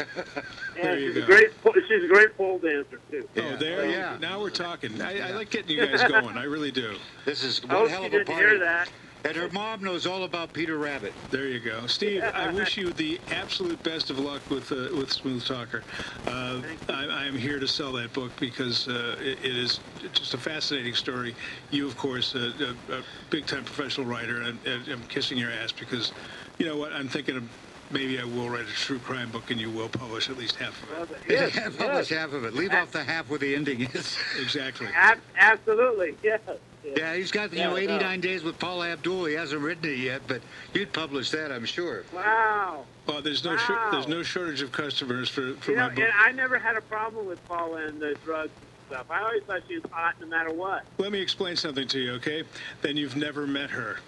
There And you she's go. a great, she's a great pole dancer too. Oh, there. Oh, yeah. Now we're talking. I, I like getting you guys going. I really do. This is one hell of a didn't party. hear that. And her mom knows all about Peter Rabbit. There you go, Steve. I wish you the absolute best of luck with uh, with Smooth Talker. Uh, I, I am here to sell that book because uh, it, it is just a fascinating story. You, of course, uh, a, a big time professional writer, and, and I'm kissing your ass because, you know what? I'm thinking of maybe I will write a true crime book, and you will publish at least half of it. Well, yes, *laughs* Publish yes. half of it. Leave off the half where the ending is. Exactly. Ab- absolutely, yes. Yes. Yeah, he's got, you Yeah, know, no. 89 days with Paula Abdul. He hasn't written it yet, but you'd publish that, I'm sure. Wow. Well, there's no shor- Wow. there's no shortage of customers for, for You my know, book. and I never had a problem with Paula and the drugs and stuff. I always thought she was hot no matter what. Let me explain something to you, okay? Then you've never met her.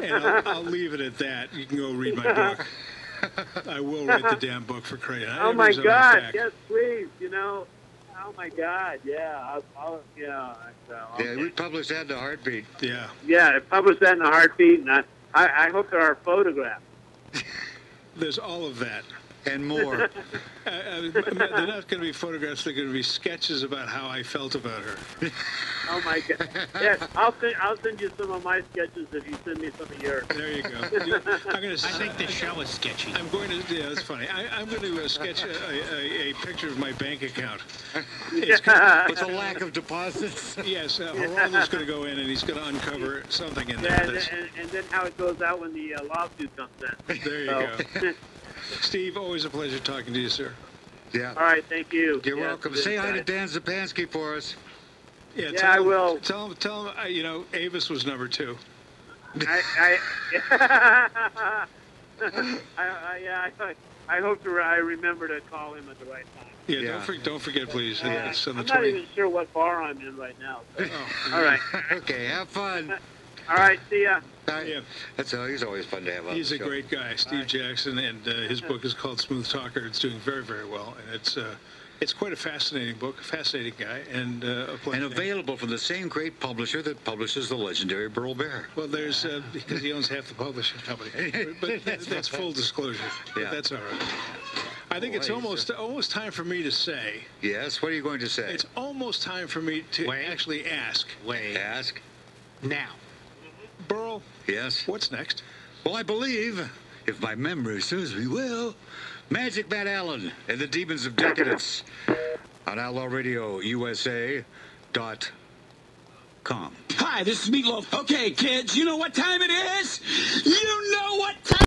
and I'll, I'll leave it at that. You can go read my *laughs* book. I will write the damn book for Creighton. Oh my God! Yes, please. You know. Oh my God! Yeah. I'll, I'll, yeah. So, Yeah, we published that in a heartbeat. Yeah. Yeah. Publish that in a heartbeat, and I, I, I hope there are photographs. There's all of that. And more. *laughs* Uh, uh, they're not going to be photographs. They're going to be sketches about how I felt about her. *laughs* Oh my God! Yes, I'll send I'll send you some of my sketches if you send me some of yours. There you go. You- *laughs* I'm going to. I think this show is sketchy. I'm going to. Yeah, that's funny. I, I'm going to uh, sketch a, a, a picture of my bank account. It's kind With a lack of deposits. Yes, uh, Geraldo's going to go in and he's going to uncover something in there. Yeah, and, and, and then how it goes out when the uh, lawsuit comes in. There you So- go. Steve, always a pleasure talking to you, sir. Yeah. All right, thank you. You're Yes, welcome. Say hi to. Dan Zupansky for us. Yeah, Yeah, tell I him, will. Tell him, tell him. Uh, you know, Avis was number two. I, I, *laughs* I, I, yeah, I, I hope to, I remember to call him at the right time. Yeah, Yeah. Don't, for, don't forget, please. Uh, it's on the I'm not 20. even sure what bar I'm in right now. so- Oh, All right, *laughs* Okay, have fun. *laughs* all right, see ya. Yeah. That's uh, he's always fun to have on He's the a show. great guy, Steve Jackson, and uh, his book is called Smooth Talker. It's doing very, very well, and it's uh, it's quite a fascinating book, a fascinating guy, and uh, a. And available from the same great publisher that publishes the legendary Burl Barer. Well, there's uh, because he owns half the publishing company, but *laughs* that, that's full disclosure. But Yeah. That's all right. I think it's Boy, almost almost time for me to say. Yes, what are you going to say? It's almost time for me to Wait. actually ask. Wait. Ask. Now. Burl, Yes. what's next? Well, I believe, if my memory serves me well, Magic Matt Allen and the Demons of Decadence on Outlaw Radio USA dot com. Hi, this is Meatloaf. Okay, kids, you know what time it is? You know what time